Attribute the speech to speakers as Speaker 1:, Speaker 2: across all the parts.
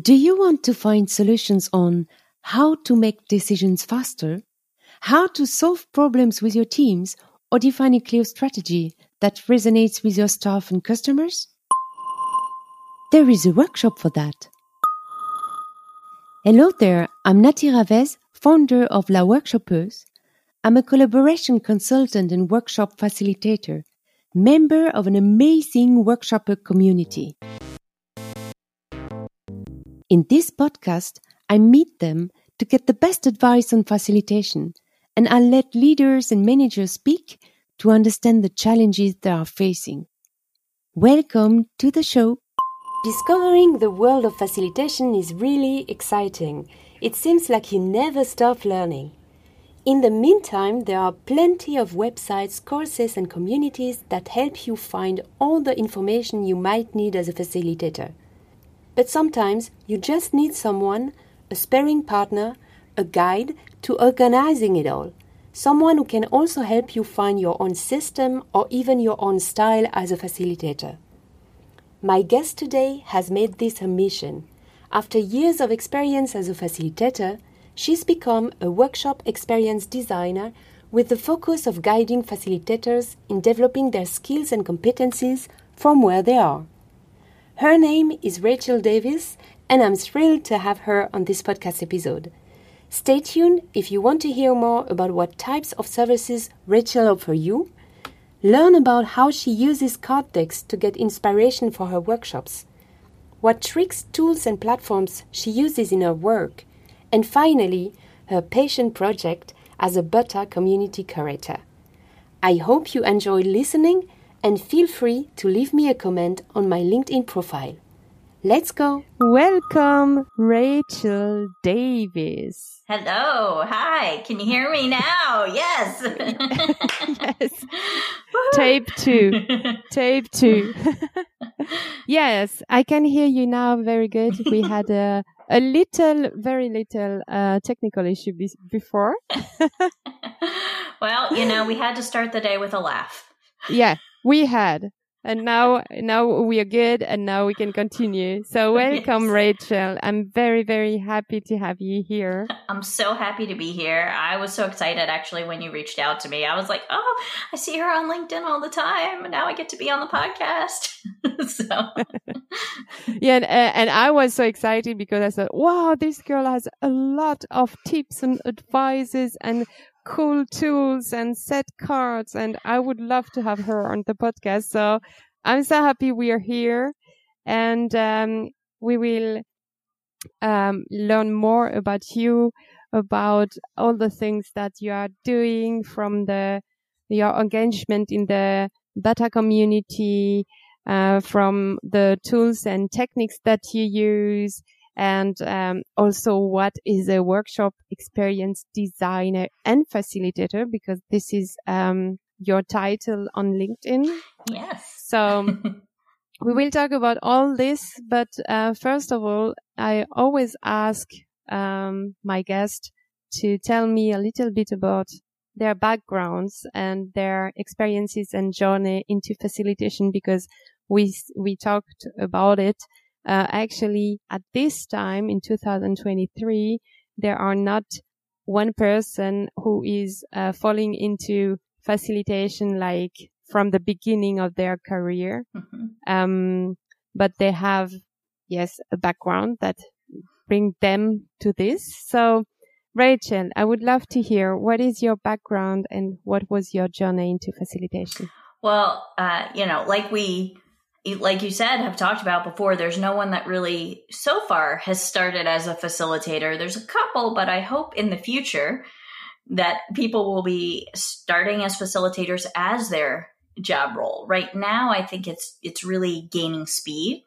Speaker 1: Do you want to find solutions on how to make decisions faster, how to solve problems with your teams, or define a clear strategy that resonates with your staff and customers? There is a workshop for that. Hello there, I'm Nathy Ravez, founder of La Workshoppeuse. I'm a collaboration consultant and workshop facilitator, member of an amazing workshopper community. In this podcast, I meet them to get the best advice on facilitation, and I let leaders and managers speak to understand the challenges they are facing. Welcome to the show. Discovering the world of facilitation is really exciting. It seems like you never stop learning. In the meantime, there are plenty of websites, courses, and communities that help you find all the information you might need as a facilitator. But sometimes you just need someone, a sparring partner, a guide to organizing it all. Someone who can also help you find your own system or even your own style as a facilitator. My guest today has made this her mission. After years of experience as a facilitator, she's become a workshop experience designer with the focus of guiding facilitators in developing their skills and competencies from where they are. Her name is Rachel Davis, and I'm thrilled to have her on this podcast episode. Stay tuned if you want to hear more about what types of services Rachel offers you. Learn about how she uses card decks to get inspiration for her workshops, what tricks, tools, and platforms she uses in her work, and finally, her passion project as a Butter community curator. I hope you enjoy listening and feel free to leave me a comment on my LinkedIn profile. Let's go. Welcome, Rachel Davis.
Speaker 2: Hello. Hi. Can you hear me now? Yes.
Speaker 1: yes. Tape two. Tape two. yes, I can hear you now. Very good. We had a, a little, very little uh, technical issue be- before.
Speaker 2: well, you know, we had to start the day with a laugh.
Speaker 1: Yeah, we had. And now now we are good and now we can continue. So welcome yes. rachel. I'm very very happy to have you here.
Speaker 2: I'm so happy to be here. I was so excited actually when you reached out to me. I was like oh i see her on linkedin all the time and now i get to be on the podcast.
Speaker 1: So. Yeah and, uh, and i was so excited because i thought wow this girl has a lot of tips and advices and cool tools and set cards and I would love to have her on the podcast. So I'm so happy we are here and um, we will um, learn more about you, about all the things that you are doing from the your engagement in the data community, uh, from the tools and techniques that you use, and um, also what is a workshop experience designer and facilitator because this is um, your title on LinkedIn.
Speaker 2: Yes.
Speaker 1: So we will talk about all this, but uh, first of all, I always ask um, my guest to tell me a little bit about their backgrounds and their experiences and journey into facilitation because we we talked about it uh, actually at this time in 2023, there are not one person who is uh, falling into facilitation like from the beginning of their career. Mm-hmm. Um, but they have, yes, a background that bring them to this. So, Rachel, I would love to hear what is your background and what was your journey into facilitation?
Speaker 2: Well, uh, you know, like we like you said, have talked about before, there's no one that really so far has started as a facilitator. There's a couple, but I hope in the future that people will be starting as facilitators as their job role. Right now, I think it's it's really gaining speed.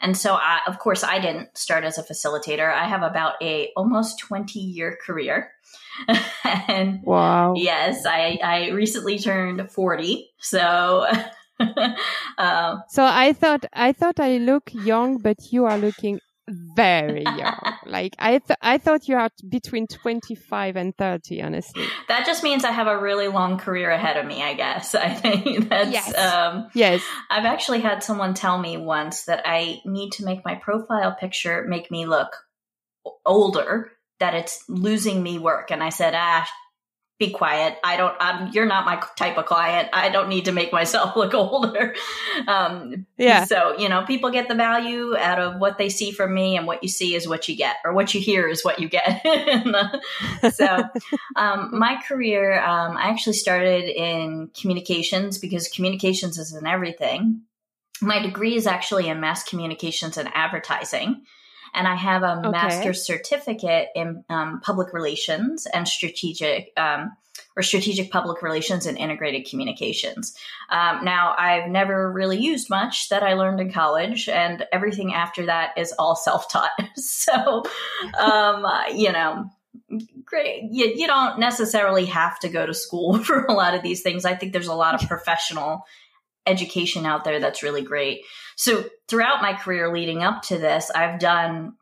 Speaker 2: And so, I, of course, I didn't start as a facilitator. I have about a almost 20 year career. and
Speaker 1: wow.
Speaker 2: Yes, I, I recently turned 40. So
Speaker 1: uh, so I thought I thought I look young, but you are looking very young. like I, th- I thought you are between 25 and 30, honestly.
Speaker 2: That just means I have a really long career ahead of me, I guess. I think that's,
Speaker 1: yes.
Speaker 2: um,
Speaker 1: yes.
Speaker 2: I've actually had someone tell me once that I need to make my profile picture make me look older, that it's losing me work. And I said, ah, be quiet. I don't, I'm, you're not my type of client. I don't need to make myself look older. Um,
Speaker 1: yeah.
Speaker 2: So, you know, people get the value out of what they see from me and what you see is what you get or what you hear is what you get. so, um, my career, um, I actually started in communications because communications is in everything. My degree is actually in mass communications and advertising and I have a okay. master's certificate in um, public relations and strategic um, or strategic public relations and integrated communications. Um, now, I've never really used much that I learned in college, and everything after that is all self taught. so, um, you know. Great. You, you don't necessarily have to go to school for a lot of these things. I think there's a lot of professional education out there that's really great. So throughout my career leading up to this, I've done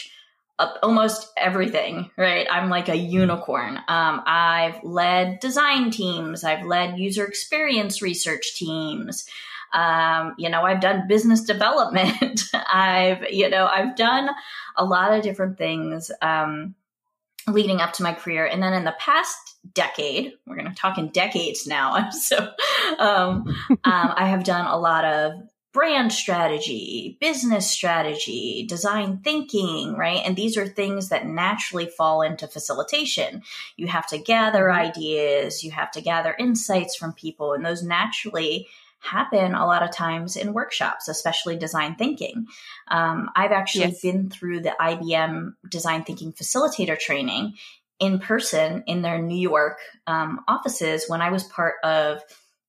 Speaker 2: almost everything, right? I'm like a unicorn. Um, I've led design teams, I've led user experience research teams. Um, you know, I've done business development. I've, you know, I've done a lot of different things um, leading up to my career. And then in the past decade, we're going to talk in decades now. so um, um, I have done a lot of brand strategy, business strategy, design thinking, right? And these are things that naturally fall into facilitation. You have to gather mm-hmm. ideas, you have to gather insights from people, and those naturally happen a lot of times in workshops, especially design thinking. Um, I've actually yes. been through the IBM design thinking facilitator training in person in their New York um, offices when I was part of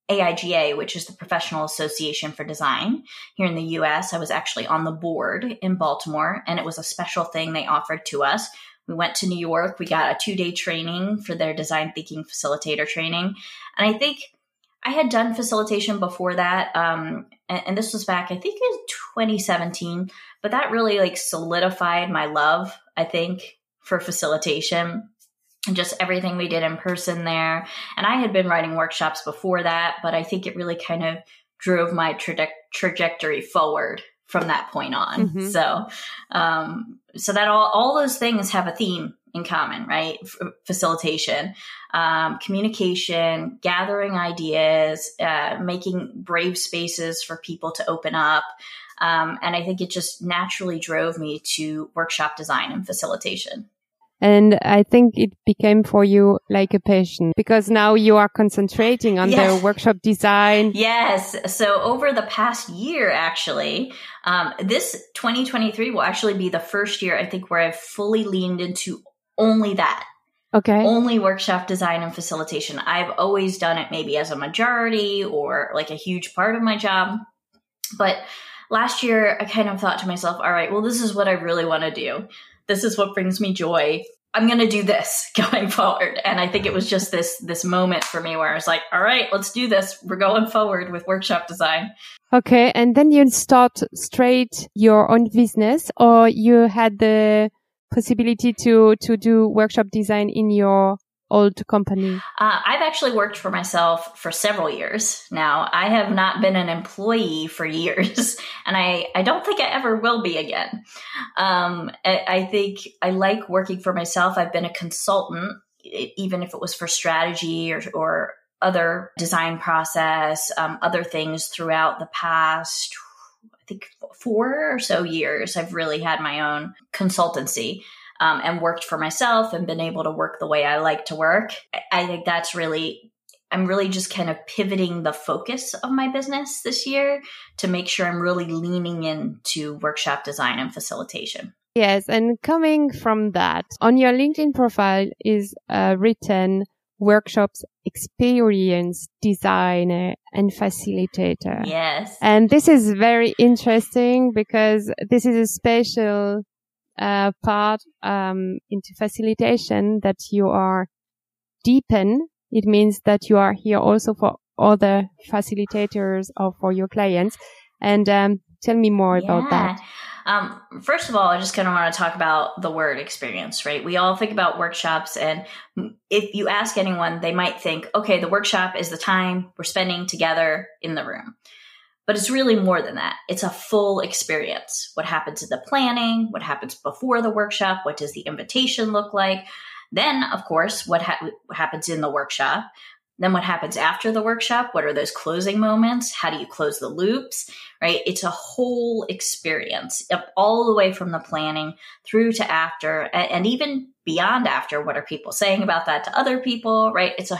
Speaker 2: AIGA, which is the Professional Association for Design here in the US. I was actually on the board in Baltimore, and it was a special thing they offered to us. We went to New York, we got a two day training for their design thinking facilitator training. And I think I had done facilitation before that. Um, and, and this was back, I think in 2017, but that really like solidified my love, I think, for facilitation and just everything we did in person there. And I had been writing workshops before that, but I think it really kind of drove my traje- trajectory forward from that point on. Mm-hmm. So, um, so that all, all those things have a theme in common, right? F- facilitation, um, communication, gathering ideas, uh, making brave spaces for people to open up. Um, and I think it just naturally drove me to workshop design and facilitation.
Speaker 1: And I think it became for you like a passion because now you are concentrating on yes. the workshop design.
Speaker 2: Yes. So over the past year, actually, um, this 2023 will actually be the first year I think where I've fully leaned into only that.
Speaker 1: Okay.
Speaker 2: Only workshop design and facilitation. I've always done it maybe as a majority or like a huge part of my job. But last year, I kind of thought to myself, all right, well, this is what I really want to do this is what brings me joy. I'm going to do this going forward. And I think it was just this this moment for me where I was like, all right, let's do this. We're going forward with workshop design.
Speaker 1: Okay, and then you start straight your own business or you had the possibility to to do workshop design in your old company?
Speaker 2: Uh, I've actually worked for myself for several years now. I have not been an employee for years, and I, I don't think I ever will be again. Um, I, I think I like working for myself. I've been a consultant, even if it was for strategy or, or other design process, um, other things throughout the past, I think four or so years. I've really had my own consultancy um, and worked for myself and been able to work the way I like to work. I think that's really I'm really just kind of pivoting the focus of my business this year to make sure I'm really leaning into workshop design and facilitation.
Speaker 1: Yes, and coming from that, on your LinkedIn profile is uh, written workshops experience designer and facilitator.
Speaker 2: Yes.
Speaker 1: And this is very interesting because this is a special uh, part um, into facilitation that you are deepen. It means that you are here also for other facilitators or for your clients. And um, tell me more yeah. about that.
Speaker 2: Um, first of all, I just kind of want to talk about the word experience, right? We all think about workshops, and if you ask anyone, they might think, okay, the workshop is the time we're spending together in the room. But it's really more than that. It's a full experience. What happens in the planning? What happens before the workshop? What does the invitation look like? Then, of course, what, ha- what happens in the workshop? Then what happens after the workshop? What are those closing moments? How do you close the loops? Right? It's a whole experience all the way from the planning through to after and, even beyond after. What are people saying about that to other people? Right? It's a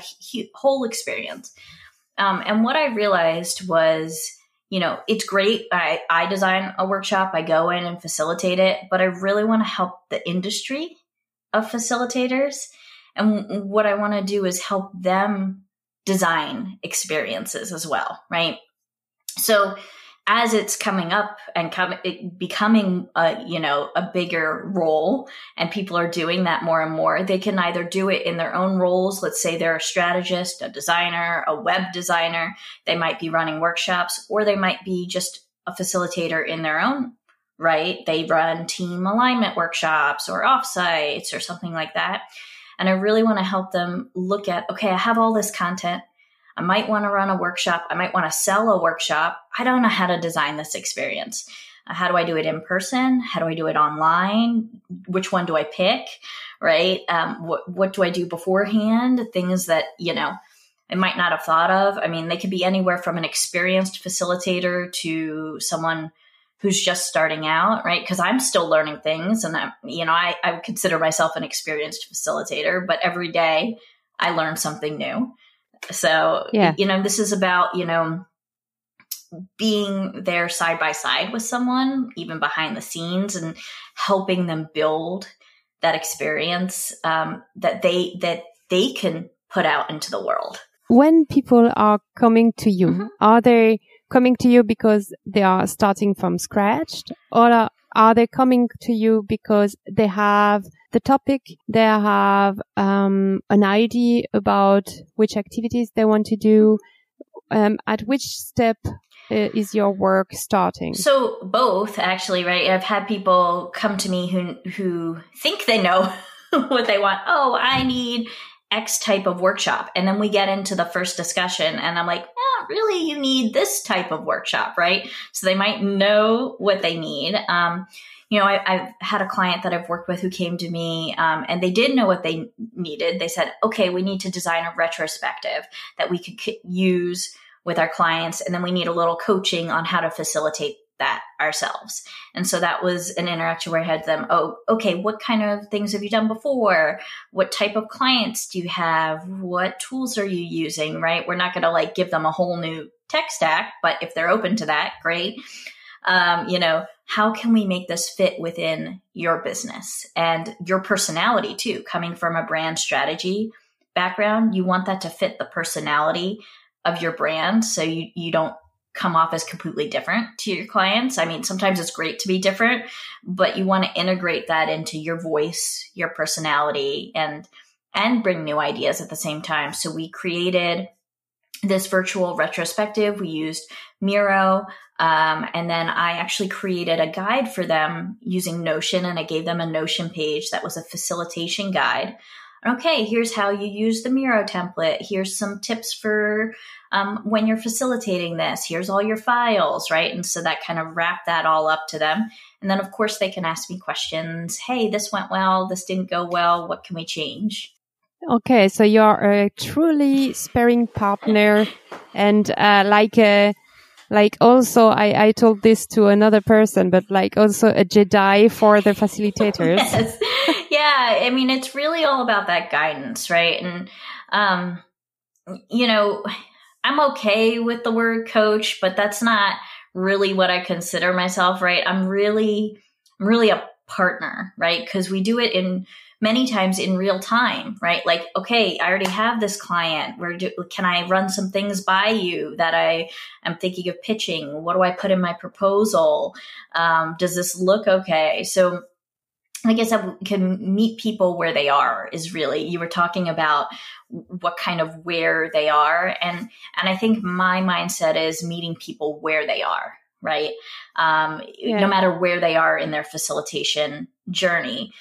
Speaker 2: whole experience. Um, and what I realized was, you know, it's great. I, I design a workshop, I go in and facilitate it, but I really want to help the industry of facilitators. And what I want to do is help them design experiences as well, right? So as it's coming up and com- becoming a you know a bigger role and people are doing that more and more they can either do it in their own roles. Let's say they're a strategist a designer a web designer. They might be running workshops or they might be just a facilitator in their own right? They run team alignment workshops or offsites or something like that and I really want to help them look at okay, I have all this content. I might want to run a workshop. I might want to sell a workshop. I don't know how to design this experience. Uh, how do I do it in person? How do I do it online? Which one do I pick? Right? Um, what what do I do beforehand? Things that you know I might not have thought of. I mean, they could be anywhere from an experienced facilitator to someone who's just starting out, right? Because I'm still learning things, and I'm, you know, I, I consider myself an experienced facilitator, but every day I learn something new. So, yeah. you know, this is about, you know, being there side by side with someone, even behind the scenes, and helping them build that experience um, that they that they can put out into the world.
Speaker 1: When people are coming to you, mm-hmm. are they coming to you because they are starting from scratch or are they coming to you because they have the topic, they have um, an idea about which activities they want to do? Um, at which step uh, is your work starting?
Speaker 2: So both, actually, right? I've had people come to me who who think they know what they want. Oh, I need X type of workshop. And then we get into the first discussion, and I'm like, eh, really, you need this type of workshop, right? So they might know what they need. Um, you know, I, have had a client that I've worked with who came to me um, and they did know what they needed. They said, okay, we need to design a retrospective that we could use with our clients. And then we need a little coaching on how to facilitate that ourselves. And so that was an interaction where I had them, oh, okay, what kind of things have you done before? What type of clients do you have? What tools are you using? Right? We're not going to like give them a whole new tech stack, but if they're open to that, great. Um, you know, how can we make this fit within your business and your personality too? Coming from a brand strategy background, you want that to fit the personality of your brand so you, you don't come off as completely different to your clients. I mean, sometimes it's great to be different, but you want to integrate that into your voice, your personality and and bring new ideas at the same time. So we created this virtual retrospective. We used Miro. Um, and then I actually created a guide for them using Notion and I gave them a Notion page that was a facilitation guide okay, here's how you use the Miro template. Here's some tips for um, when you're facilitating this. Here's all your files, right? And so that kind of wrapped that all up to them. And then, of course, they can ask me questions. Hey, this went well. This didn't go well. What can we change?
Speaker 1: Okay, so you're a truly sparring partner, and uh, like a uh, like also I, I told this to another person, but like also a Jedi for the facilitators.
Speaker 2: yes. Yeah. I mean, it's really all about that guidance, right? And, um, you know, I'm okay with the word coach, but that's not really what I consider myself, right? I'm really, I'm really a partner, right? Because we do it in many times in real time, right? Like, okay, I already have this client. Where do, can I run some things by you that I am thinking of pitching? What do I put in my proposal? Um, does this look okay? So, I guess I can meet people where they are is really, you were talking about what kind of where they are. And, and I think my mindset is meeting people where they are, right? Um, yeah. No matter where they are in their facilitation journey.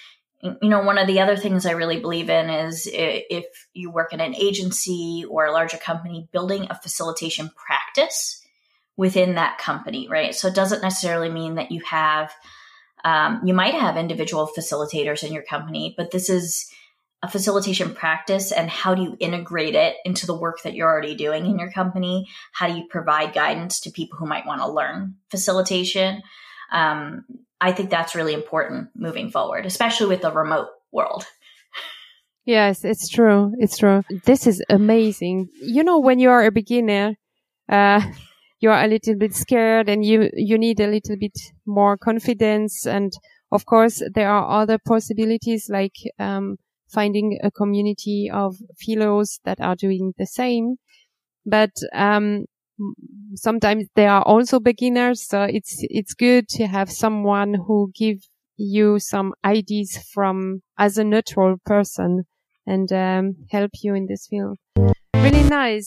Speaker 2: You know, one of the other things I really believe in is if you work in an agency or a larger company, building a facilitation practice within that company, right? So it doesn't necessarily mean that you have, um, you might have individual facilitators in your company, but this is a facilitation practice and how do you integrate it into the work that you're already doing in your company? How do you provide guidance to people who might want to learn facilitation? Um, I think that's really important moving forward, especially with the remote world.
Speaker 1: Yes, it's true. It's true. This is amazing. You know, when you are a beginner, uh, you are a little bit scared and you, you need a little bit more confidence. And of course, there are other possibilities like, um, finding a community of fellows that are doing the same. But, um, sometimes they are also beginners. So it's, it's good to have someone who give you some ideas from as a neutral person and um, help you in this field. Really nice.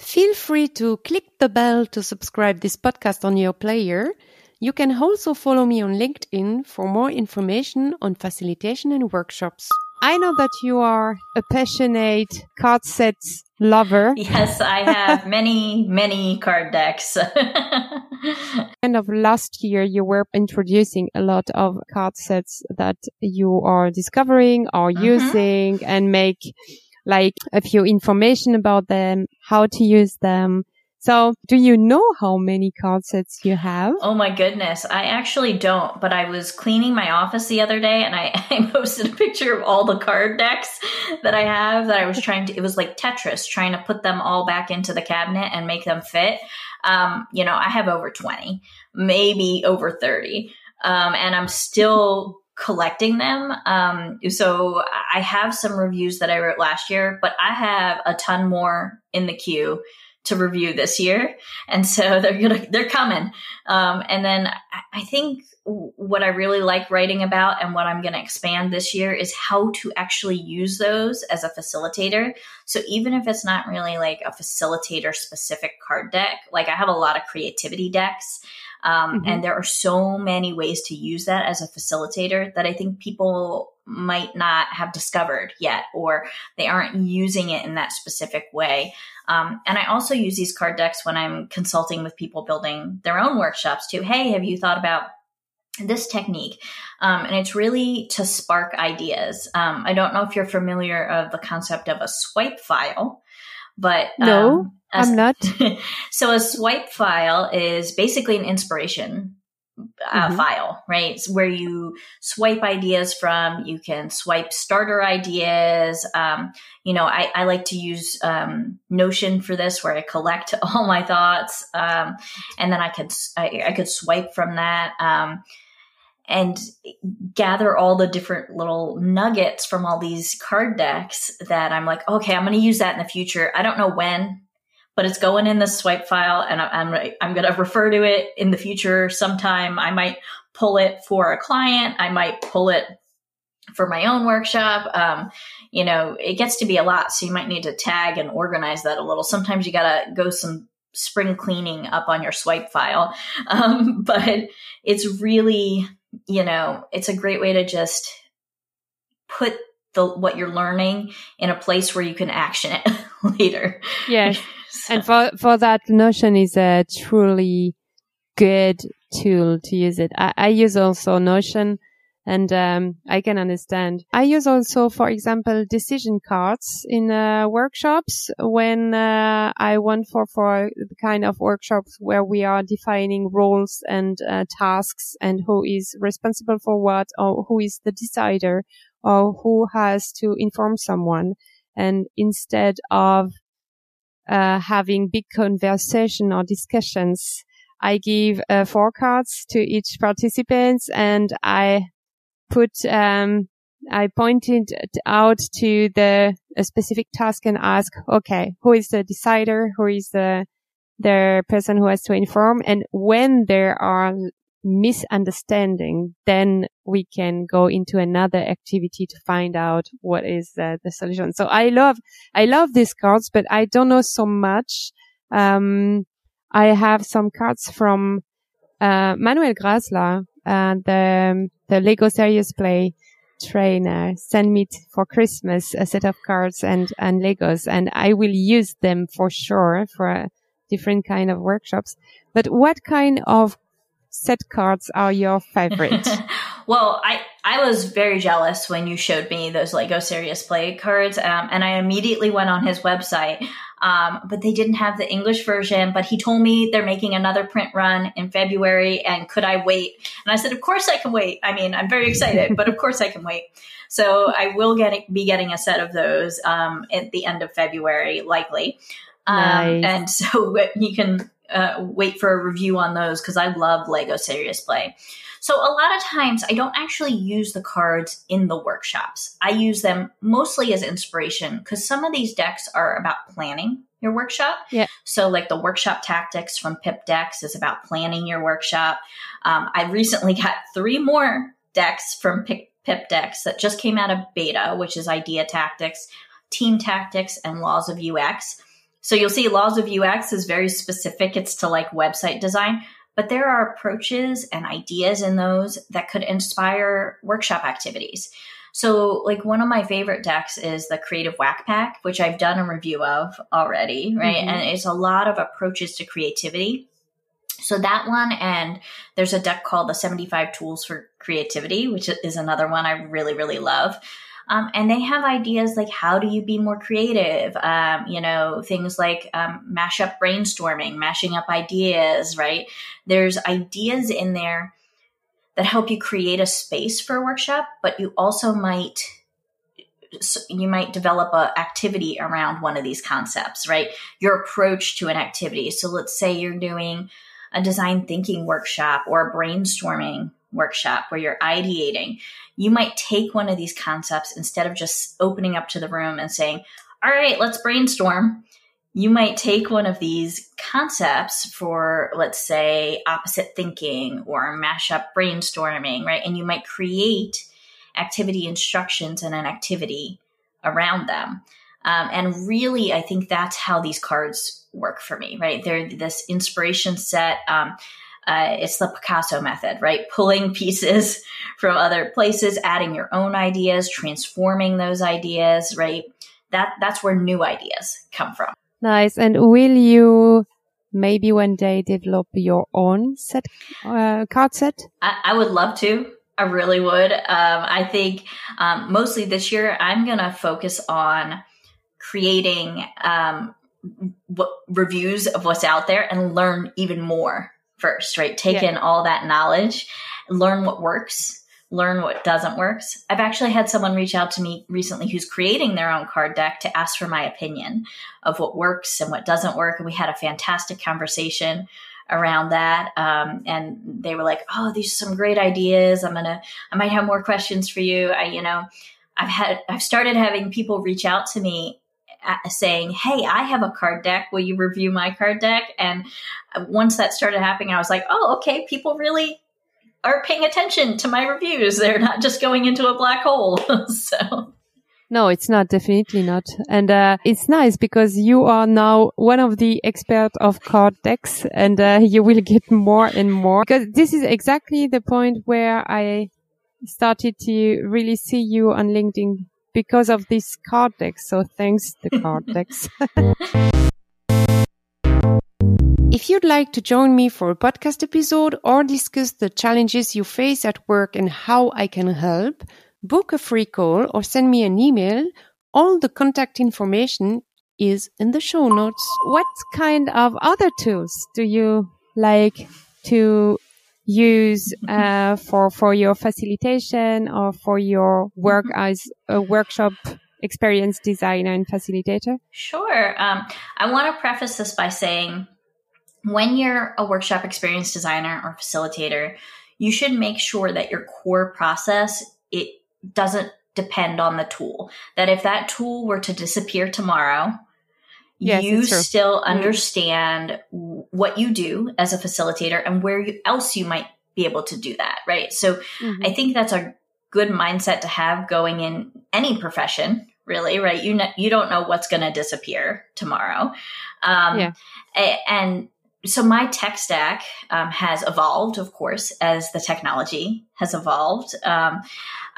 Speaker 1: Feel free to click the bell to subscribe this podcast on your player you can also follow me on LinkedIn for more information on facilitation and workshops. I know that you are a passionate card sets lover.
Speaker 2: Yes, I have many, many card decks.
Speaker 1: End of last year, you were introducing a lot of card sets that you are discovering or mm-hmm. using and make like a few information about them, how to use them, so do you know how many card sets you have?
Speaker 2: Oh my goodness. I actually don't, but I was cleaning my office the other day and I, I posted a picture of all the card decks that I have that I was trying to, it was like Tetris, trying to put them all back into the cabinet and make them fit. Um, you know, I have over 20, maybe over 30. Um, and I'm still collecting them. Um, so I have some reviews that I wrote last year, but I have a ton more in the queue to review this year, and so they're gonna they're coming. Um, and then I think what I really like writing about and what I'm going to expand this year is how to actually use those as a facilitator. So even if it's not really like a facilitator specific card deck, like I have a lot of creativity decks. Um, mm-hmm. And there are so many ways to use that as a facilitator that I think people might not have discovered yet, or they aren't using it in that specific way. Um, and I also use these card decks when I'm consulting with people building their own workshops too. Hey, have you thought about this technique? Um, and it's really to spark ideas. Um, I don't know if you're familiar of the concept of a swipe file, but
Speaker 1: no, um, i I'm not.
Speaker 2: so a swipe file is basically an inspiration uh, mm-hmm. file, right? It's where you swipe ideas from. You can swipe starter ideas. Um, you know, I, I, like to use um, Notion for this, where I collect all my thoughts, um, and then I could I, I, could swipe from that um, and gather all the different little nuggets from all these card decks that I'm like, okay, I'm going to use that in the future. I don't know when but it's going in the swipe file and I'm, I'm going to refer to it in the future sometime. I might pull it for a client. I might pull it for my own workshop. Um, you know, it gets to be a lot. So you might need to tag and organize that a little. Sometimes you got to go some spring cleaning up on your swipe file. Um, but it's really, you know, it's a great way to just put the, what you're learning in a place where you can action it later.
Speaker 1: Yes. and for for that, Notion is a truly good tool to use it. I, I use also Notion and um, I can understand. I use also, for example, decision cards in uh, workshops when uh, I want for for the kind of workshops where we are defining roles and uh, tasks and who is responsible for what or who is the decider or who has to inform someone. And instead of uh, having big conversation or discussions. I give uh, four cards to each participant and I put, um, I pointed out to the specific task and ask, okay, who is the decider? Who is the, the person who has to inform? And when there are misunderstanding, then we can go into another activity to find out what is the, the solution. So I love, I love these cards, but I don't know so much. Um, I have some cards from uh, Manuel Grasler, uh, the the Lego Serious Play trainer, sent me t- for Christmas a set of cards and and Legos, and I will use them for sure for different kind of workshops. But what kind of set cards are your favorite?
Speaker 2: well, I, I was very jealous when you showed me those Lego Serious Play cards, um, and I immediately went on his website. Um, but they didn't have the English version. But he told me they're making another print run in February, and could I wait? And I said, of course I can wait. I mean, I'm very excited, but of course I can wait. So I will get be getting a set of those um, at the end of February, likely. Um, nice. And so you can uh, wait for a review on those because I love Lego Serious Play. So a lot of times I don't actually use the cards in the workshops. I use them mostly as inspiration because some of these decks are about planning your workshop.
Speaker 1: Yeah.
Speaker 2: So like the workshop tactics from Pip Decks is about planning your workshop. Um, I recently got three more decks from Pip, Pip Decks that just came out of beta, which is idea tactics, team tactics, and laws of UX. So you'll see laws of UX is very specific. It's to like website design, but there are approaches and ideas in those that could inspire workshop activities. So, like one of my favorite decks is the Creative Whack Pack, which I've done a review of already, right? Mm-hmm. And it's a lot of approaches to creativity. So that one, and there's a deck called the 75 Tools for Creativity, which is another one I really, really love. Um, and they have ideas like how do you be more creative? Um, you know, things like um, mash up brainstorming, mashing up ideas, right? There's ideas in there that help you create a space for a workshop, but you also might you might develop a activity around one of these concepts, right? Your approach to an activity. So let's say you're doing a design thinking workshop or a brainstorming workshop where you're ideating, you might take one of these concepts instead of just opening up to the room and saying, All right, let's brainstorm. You might take one of these concepts for, let's say, opposite thinking or mashup brainstorming, right? And you might create activity instructions and an activity around them. Um, and really, I think that's how these cards work for me, right? They're this inspiration set. Um, uh, it's the Picasso method, right? Pulling pieces from other places, adding your own ideas, transforming those ideas, right? That that's where new ideas come from.
Speaker 1: Nice. And will you maybe one day develop your own set uh, card set?
Speaker 2: I, I, would love to. I really would. Um, I think um, mostly this year I'm gonna focus on creating um, reviews of what's out there and learn even more first, right? Take yeah. in all that knowledge, learn what works, learn what doesn't work. I've actually had someone reach out to me recently who's creating their own card deck to ask for my opinion of what works and what doesn't work. And we had a fantastic conversation around that. Um, and they were like, "Oh, these are some great ideas. I'm gonna, I might have more questions for you." I, you know, I've had, I've started having people reach out to me saying, Hey, I have a card deck. Will you review my card deck? And once that started happening, I was like, Oh, okay. People really are paying attention to my reviews. They're not just going into a black hole. so.
Speaker 1: No, it's not. Definitely not. And uh, it's nice because you are now one of the experts of card decks, and uh, you will get more and more. Because this is exactly the point where I started to really see you on LinkedIn because of this card deck. So thanks the card decks. If you'd like to join me for a podcast episode or discuss the challenges you face at work and how I can help, book a free call or send me an email. All the contact information is in the show notes. What kind of other tools do you like to use uh, for for your facilitation or for your work mm-hmm. as a workshop experience designer and facilitator?
Speaker 2: Sure. Um, I want to preface this by saying when you're a workshop experience designer or facilitator, you should make sure that your core process it doesn't depend on the tool. That if that tool were to disappear tomorrow, yes, you still mm-hmm. understand mm-hmm. what you do as a facilitator and where you, else you might be able to do that, right? So mm-hmm. I think that's a good mindset to have going in any profession, really, right? You know, you don't know what's going to disappear tomorrow, um, yeah. and so my tech stack um, has evolved, of course, as the technology has evolved. Um,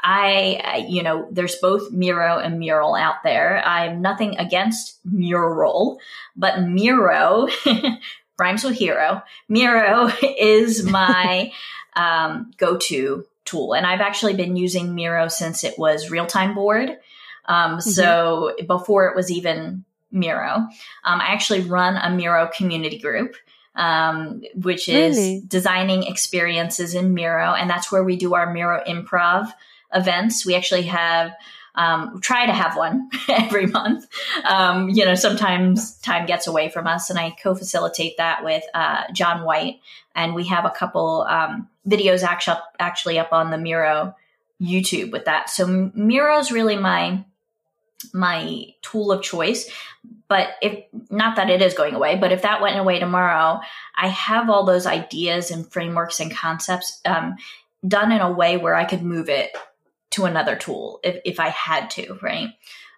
Speaker 2: I, you know, there's both Miro and Mural out there. I'm nothing against Mural, but Miro rhymes with hero. Miro is my um, go-to tool, and I've actually been using Miro since it was RealtimeBoard. Um, mm-hmm. So before it was even Miro, um, I actually run a Miro community group um, which is really? designing experiences in Miro. And that's where we do our Miro improv events. We actually have, um, try to have one every month. Um, you know, sometimes time gets away from us, and I co facilitate that with uh, John White. And we have a couple um, videos actually, actually up on the Miro YouTube with that. So Miro is really my my tool of choice. But if not that it is going away, but if that went away tomorrow, I have all those ideas and frameworks and concepts um, done in a way where I could move it to another tool if, if I had to, right?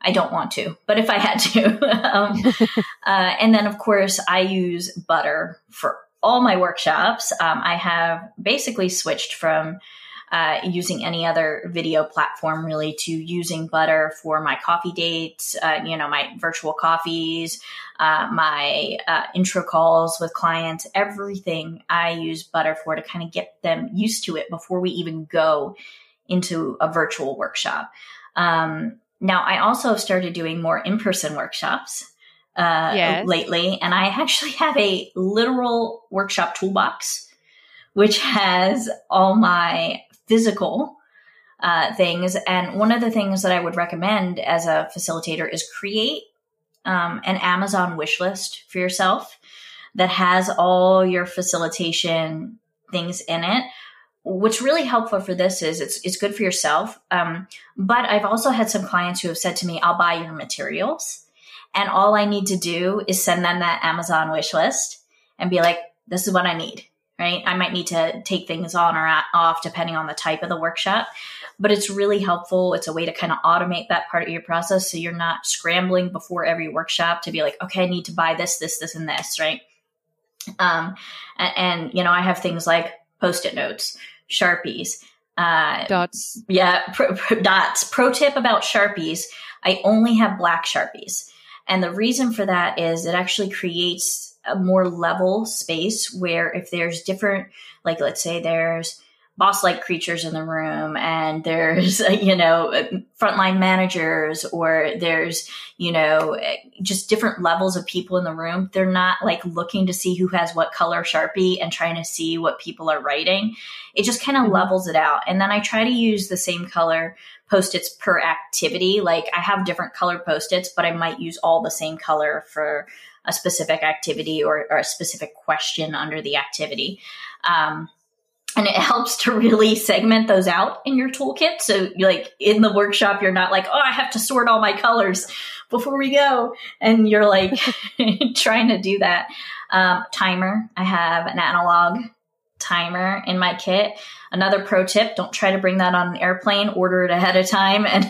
Speaker 2: I don't want to, but if I had to. um, uh, and then, of course, I use Butter for all my workshops. Um, I have basically switched from uh, using any other video platform really to using Butter for my coffee dates, uh, you know, my virtual coffees, uh, my uh, intro calls with clients, everything I use Butter for to kind of get them used to it before we even go into a virtual workshop. Um, now, I also started doing more in person workshops. Uh, yes. lately, and I actually have a literal workshop toolbox, which has all my physical uh, things. And one of the things that I would recommend as a facilitator is create um, an Amazon wish list for yourself that has all your facilitation things in it. What's really helpful for this is it's it's good for yourself. Um, but I've also had some clients who have said to me, "I'll buy your materials," and all I need to do is send them that Amazon wish list and be like, "This is what I need." Right? I might need to take things on or off depending on the type of the workshop, but it's really helpful. It's a way to kind of automate that part of your process so you're not scrambling before every workshop to be like, okay, I need to buy this, this, this, and this, right? Um, and, and you know, I have things like post-it notes, sharpies,
Speaker 1: uh, dots.
Speaker 2: Yeah, pro, pro, dots. Pro tip about sharpies: I only have black sharpies, and the reason for that is it actually creates a more level space where if there's different, like let's say there's boss like creatures in the room and there's you know frontline managers or there's you know just different levels of people in the room they're not like looking to see who has what color sharpie and trying to see what people are writing. It just kind of mm-hmm. levels it out. And then i try to use the same color post-its per activity. Like i have different color post-its but i might use all the same color for a specific activity or, or a specific question under the activity. Um, and it helps to really segment those out in your toolkit. So, like in the workshop, you're not like, oh, I have to sort all my colors before we go. And you're like trying to do that. Um, timer. I have an analog timer in my kit. Another pro tip don't try to bring that on an airplane, order it ahead of time, and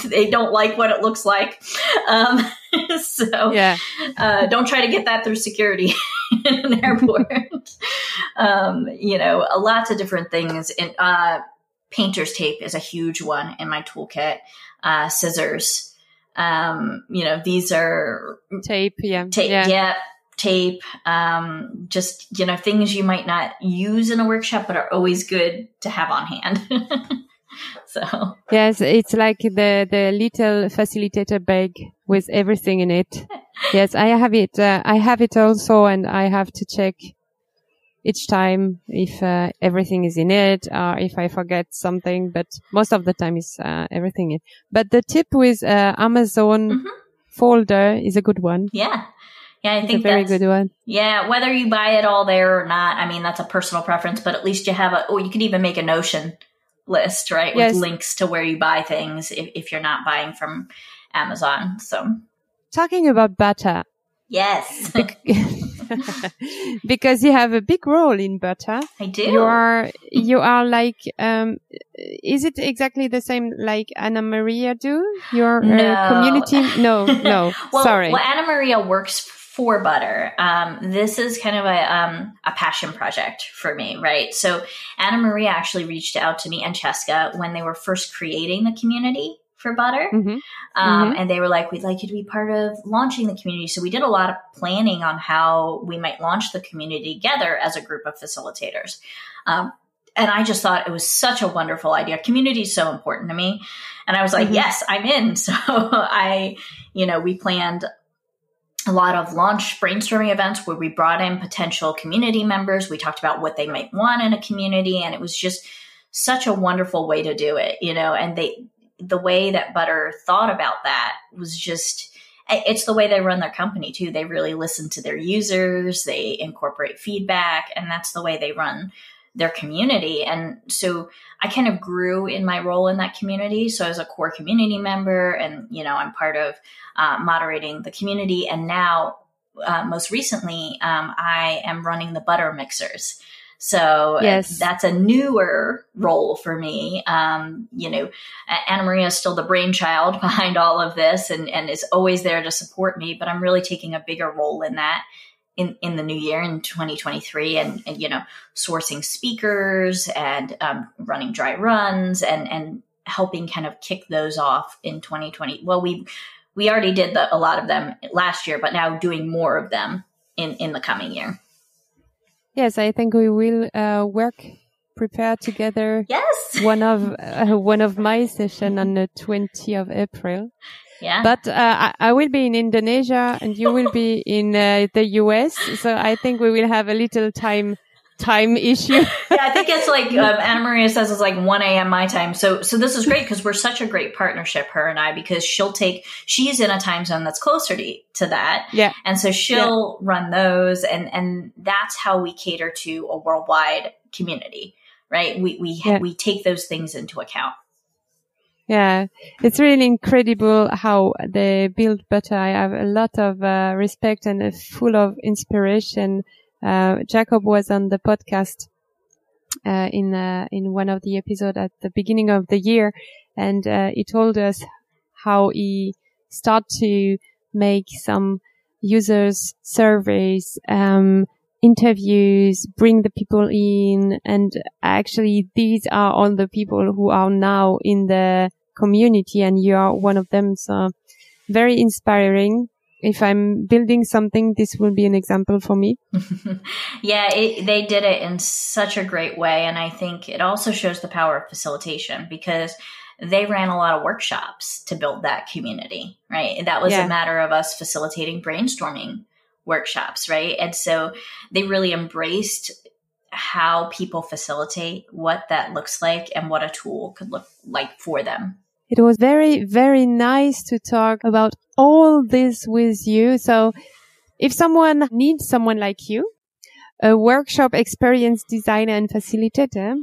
Speaker 2: they don't like what it looks like. Um, so, yeah. uh, don't try to get that through security in an airport. um, you know, lots of different things. And, uh, painter's tape is a huge one in my toolkit, uh, scissors. Um, you know, these are
Speaker 1: tape, yeah.
Speaker 2: Tape, yeah. yeah tape, um, just, you know, things you might not use in a workshop, but are always good to have on hand. so.
Speaker 1: Yes, it's like the, the little facilitator bag with everything in it. yes, I have it. Uh, I have it also and I have to check each time if uh, everything is in it or if I forget something, but most of the time is uh, everything in. But the tip with uh, Amazon mm-hmm. folder is a good one.
Speaker 2: Yeah. Yeah, I
Speaker 1: it's
Speaker 2: think
Speaker 1: a very good one.
Speaker 2: Yeah, whether you buy it all there or not, I mean that's a personal preference, but at least you have a. Or you could even make a Notion list, right, yes. with links to where you buy things if, if you're not buying from Amazon. So,
Speaker 1: talking about butter.
Speaker 2: Yes.
Speaker 1: because you have a big role in butter.
Speaker 2: I do.
Speaker 1: You are you are like um is it exactly the same like Anna Maria do? Your
Speaker 2: no.
Speaker 1: uh, community? No, no.
Speaker 2: well,
Speaker 1: sorry.
Speaker 2: Well, Anna Maria works for butter. Um, this is kind of a, um, a passion project for me, right? So Anna Maria actually reached out to me and Cheska when they were first creating the community for butter. Mm-hmm. Um, mm-hmm. And they were like, we'd like you to be part of launching the community. So we did a lot of planning on how we might launch the community together as a group of facilitators. Um, and I just thought it was such a wonderful idea. Community is so important to me. And I was like, mm-hmm. yes, I'm in. So I, you know, we planned a lot of launch brainstorming events where we brought in potential community members. We talked about what they might want in a community. And it was just such a wonderful way to do it, you know, and they, the way that Butter thought about that was just, it's the way they run their company too. They really listen to their users, they incorporate feedback, and that's the way they run their community. And so I kind of grew in my role in that community. So I was a core community member, and you know, I'm part of uh, moderating the community. And now, uh, most recently, um, I am running the butter mixers. So yes. that's a newer role for me. Um, you know, Anna Maria is still the brainchild behind all of this and, and is always there to support me, but I'm really taking a bigger role in that in, in the new year in 2023 and, and you know, sourcing speakers and um, running dry runs and, and helping kind of kick those off in 2020. Well, we, we already did the, a lot of them last year, but now doing more of them in, in the coming year.
Speaker 1: Yes, I think we will uh, work prepare together.
Speaker 2: Yes,
Speaker 1: one of uh, one of my session on the 20th of April.
Speaker 2: Yeah.
Speaker 1: But uh, I, I, will be in Indonesia and you will be in uh, the US. So I think we will have a little time time issue.
Speaker 2: yeah, I think it's like um, Anna Maria says it's like 1 a.m. my time. So so this is great because we're such a great partnership, her and I, because she'll take she's in a time zone that's closer to to that.
Speaker 1: Yeah.
Speaker 2: And so she'll yeah. run those and and that's how we cater to a worldwide community, right? We we yeah. we take those things into account.
Speaker 1: Yeah, it's really incredible how they build butter. I have a lot of uh, respect and uh, full of inspiration. Uh, Jacob was on the podcast uh, in uh, in one of the episodes at the beginning of the year, and uh, he told us how he started to make some users surveys um, interviews, bring the people in. And actually, these are all the people who are now in the community and you are one of them. So very inspiring. If I'm building something, this will be an example for me.
Speaker 2: yeah, it, they did it in such a great way. And I think it also shows the power of facilitation because they ran a lot of workshops to build that community, right? That was yeah. a matter of us facilitating brainstorming workshops, right? And so they really embraced how people facilitate, what that looks like, and what a tool could look like for them.
Speaker 1: It was very, very nice to talk about all this with you. So if someone needs someone like you, a workshop experience designer and facilitator,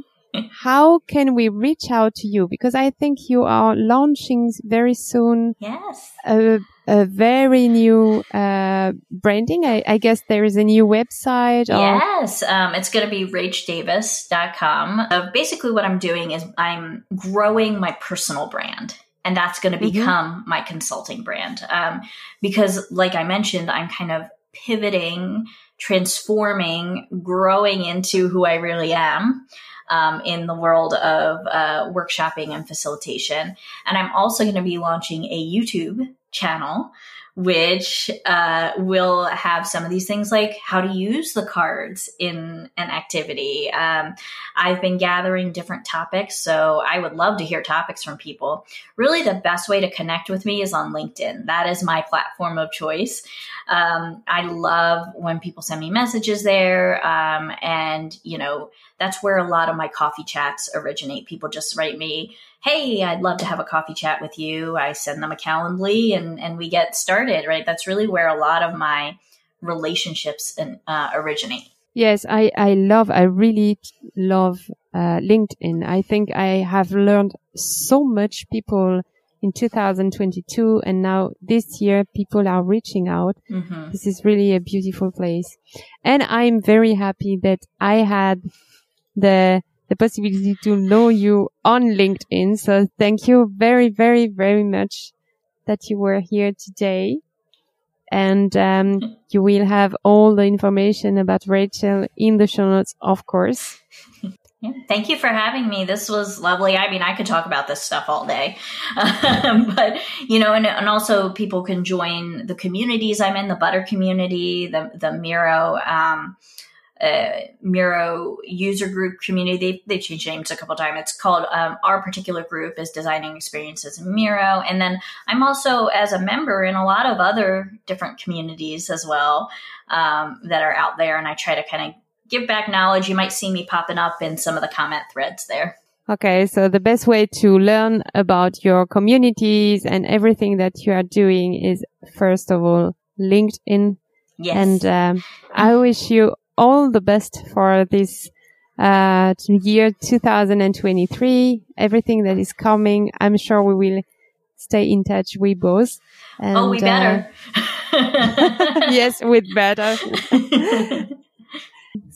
Speaker 1: how can we reach out to you? Because I think you are launching very soon.
Speaker 2: Yes.
Speaker 1: A, a very new uh, branding. I, I, guess there is a new website.
Speaker 2: Or... Yes. Um, it's going to be rachdavis.com. Uh, basically, what I'm doing is I'm growing my personal brand. And that's going to mm-hmm. become mm-hmm. my consulting brand. Um, because, like I mentioned, I'm kind of pivoting, transforming, growing into who I really am um, in the world of uh, workshopping and facilitation. And I'm also going to be launching a YouTube channel which uh, will have some of these things like how to use the cards in an activity. Um, I've been gathering different topics, so I would love to hear topics from people. Really, the best way to connect with me is on LinkedIn. That is my platform of choice. Um, I love when people send me messages there, um, and you know that's where a lot of my coffee chats originate. People just write me hey, I'd love to have a coffee chat with you. I send them a Calendly and, and we get started, right? That's really where a lot of my relationships uh, originate.
Speaker 1: Yes, I, I love, I really love uh, LinkedIn. I think I have learned so much people in 2022 and now this year people are reaching out. Mm-hmm. This is really a beautiful place. And I'm very happy that I had the the possibility to know you on LinkedIn. So thank you very, very, very much that you were here today.
Speaker 3: And um, you will have all the information about Rachel in the show notes, of course.
Speaker 2: Thank you for having me. This was lovely. I mean, I could talk about this stuff all day, um, but you know, and, and also people can join the communities I'm in, the Butter community, the the Miro um, uh, Miro user group community. They, they changed names a couple times. It's called um, our particular group is Designing Experiences in Miro, and then I'm also as a member in a lot of other different communities as well um, that are out there, and I try to kind of give back knowledge. You might see me popping up in some of the comment threads there.
Speaker 3: Okay, so the best way to learn about your communities and everything that you are doing is first of all LinkedIn.
Speaker 2: Yes.
Speaker 3: And um, I wish you all the best for this uh, year 2023. Everything that is coming, I'm sure we will stay in touch. We both.
Speaker 2: And, oh, we better.
Speaker 3: Uh, yes, with better.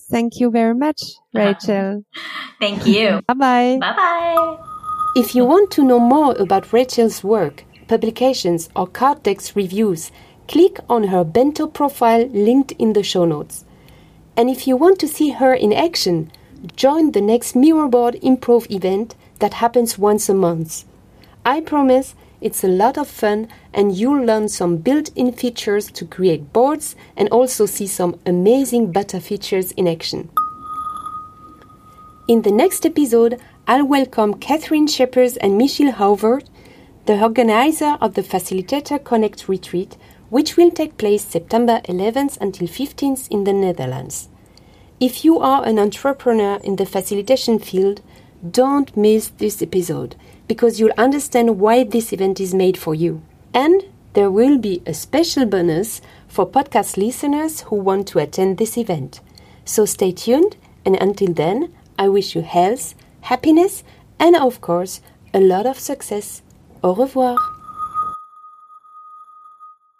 Speaker 3: Thank you very much, Rachel.
Speaker 2: Thank you.
Speaker 3: Bye bye.
Speaker 2: Bye bye.
Speaker 3: If you want to know more about Rachel's work, publications, or card decks reviews, click on her bento profile linked in the show notes. And if you want to see her in action, join the next Miroboard Improv event that happens once a month. I promise it's a lot of fun and you'll learn some built-in features to create boards and also see some amazing beta features in action. In the next episode, I'll welcome Catherine Shepers and Michelle Howard, the organizer of the Facilitator Connect retreat, which will take place September 11th until 15th in the Netherlands. If you are an entrepreneur in the facilitation field, don't miss this episode because you'll understand why this event is made for you. And there will be a special bonus for podcast listeners who want to attend this event. So stay tuned, and until then, I wish you health, happiness, and of course, a lot of success. Au revoir.